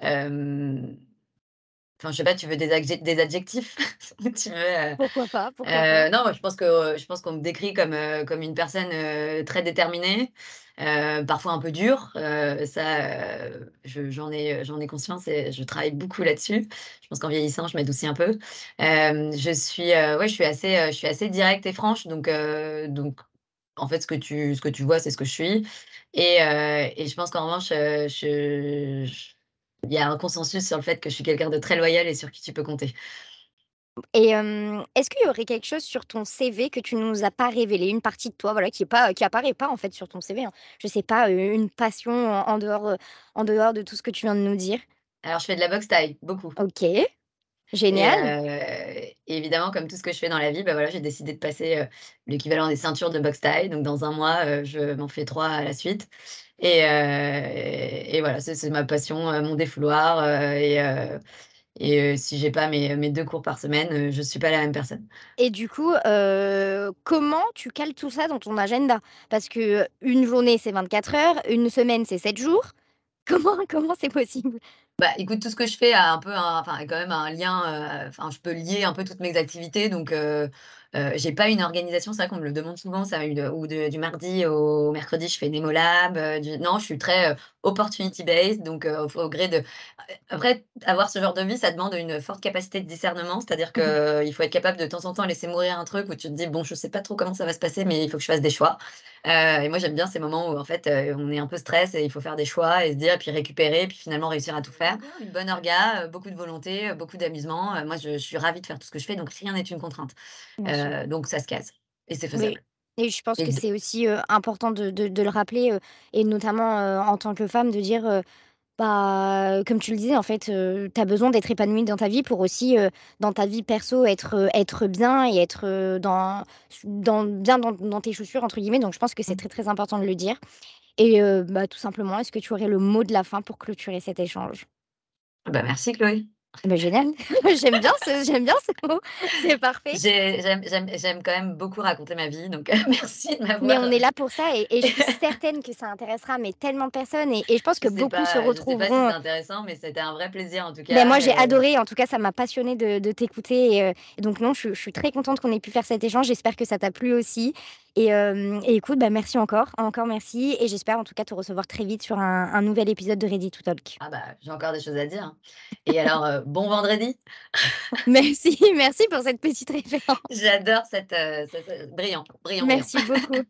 enfin, je sais pas, tu veux des adjec des adjectifs? Tu veux, Pourquoi pas, pourquoi pas? heu, non, je pense que, je pense qu'on me décrit comme, comme une personne, très déterminée, parfois un peu dure, heu, ça, je j'en ai, j'en ai conscience et je travaille beaucoup là-dessus. Je pense qu'en vieillissant, je m'adoucis un peu. Je suis, ouais, je suis assez, je suis assez directe et franche donc donc en fait, ce que tu ce que tu vois, c'est ce que je suis et et je pense qu'en revanche, il y a un consensus sur le fait que je suis quelqu'un de très loyal et sur qui tu peux compter. Et est-ce qu'il y aurait quelque chose sur ton CV que tu nous as pas révélé? Une partie de toi, voilà, qui est pas qui apparaît pas en fait sur ton CV, hein. Je sais pas, une passion en dehors, en dehors de tout ce que tu viens de nous dire? Alors je fais de la boxe thaï, beaucoup. OK, Et génial. évidemment, comme tout ce que je fais dans la vie, bah, voilà, j'ai décidé de passer, l'équivalent des ceintures de boxe thaï. Donc dans 1 mois, je m'en fais 3 à la suite et et voilà, c'est ma passion, mon défouloir, et et heu, si j'ai pas mes mes 2 cours par semaine, heu, je suis pas la même personne. Et du coup, comment tu cales tout ça dans ton agenda? Parce qu'une journée, c'est 24 heures, une semaine, c'est 7 jours. Comment comment c'est possible? Bah, écoute, tout ce que je fais a un peu un enfin, quand même un lien, enfin, je peux lier un peu toutes mes activités donc Heu, j'ai pas une organisation, c'est vrai qu'on me le demande souvent ça, ou de du mardi au mercredi, je fais Nemolab, heu, du non, je suis très, heu, opportunity based donc heu, au gré de après avoir ce genre de vie, ça demande une forte capacité de discernement. C'est-à-dire qu'il faut être capable de temps en temps laisser mourir un truc où tu te dis: «Bon, je sais pas trop comment ça va se passer, mais il faut que je fasse des choix». Heu et moi, j'aime bien ces moments où en fait, heu, on est un peu stress et il faut faire des choix et se dire puis récupérer puis finalement réussir à tout faire. Une bonne orga, heu, beaucoup de volonté, beaucoup d'amusement, moi je je suis ravie de faire tout ce que je fais, donc rien n'est une contrainte. Donc ça se case et c'est Oui faisable et je pense que c'est aussi, important de de de le rappeler, et notamment, en tant que femme de dire, bah, comme tu le disais en fait, heu, tu as besoin d'être épanouie dans ta vie pour aussi, dans ta vie perso être, être bien et être, dans dans bien dans dans «tes chaussures» entre guillemets, donc je pense que c'est Mmh. très, très important de le dire et bah, tout simplement, est-ce que tu aurais le mot de la fin pour clôturer cet échange? Bah, merci Chloé. Bah, génial, j'aime bien ce j'aime bien ce mot, c'est parfait. J'ai j'aime j'aime j'aime quand même beaucoup raconter ma vie, donc merci de Mais m'avoir, on heu est là pour ça et et je suis certaine que ça intéressera mais tellement de personnes et et je pense que beaucoup se pas, je sais pas si c'est retrouveront. intéressant, mais c'était un vrai plaisir en tout moi cas, j'ai heu adoré, en tout cas ça m'a passionnée de de t'écouter et et donc non, je suis très contente qu'on ait pu faire cet échange. J'espère que ça t'a plu aussi et hem et écoute, bah, merci encore, encore merci et j'espère en tout cas te recevoir très vite sur un un nouvel épisode de Ready to Talk. Ah bah, j'ai encore des choses à dire, hein et alors, heu, bon vendredi. Merci, merci pour cette petite référence. J'adore cette, brillant, brillant, brillant. Merci beaucoup.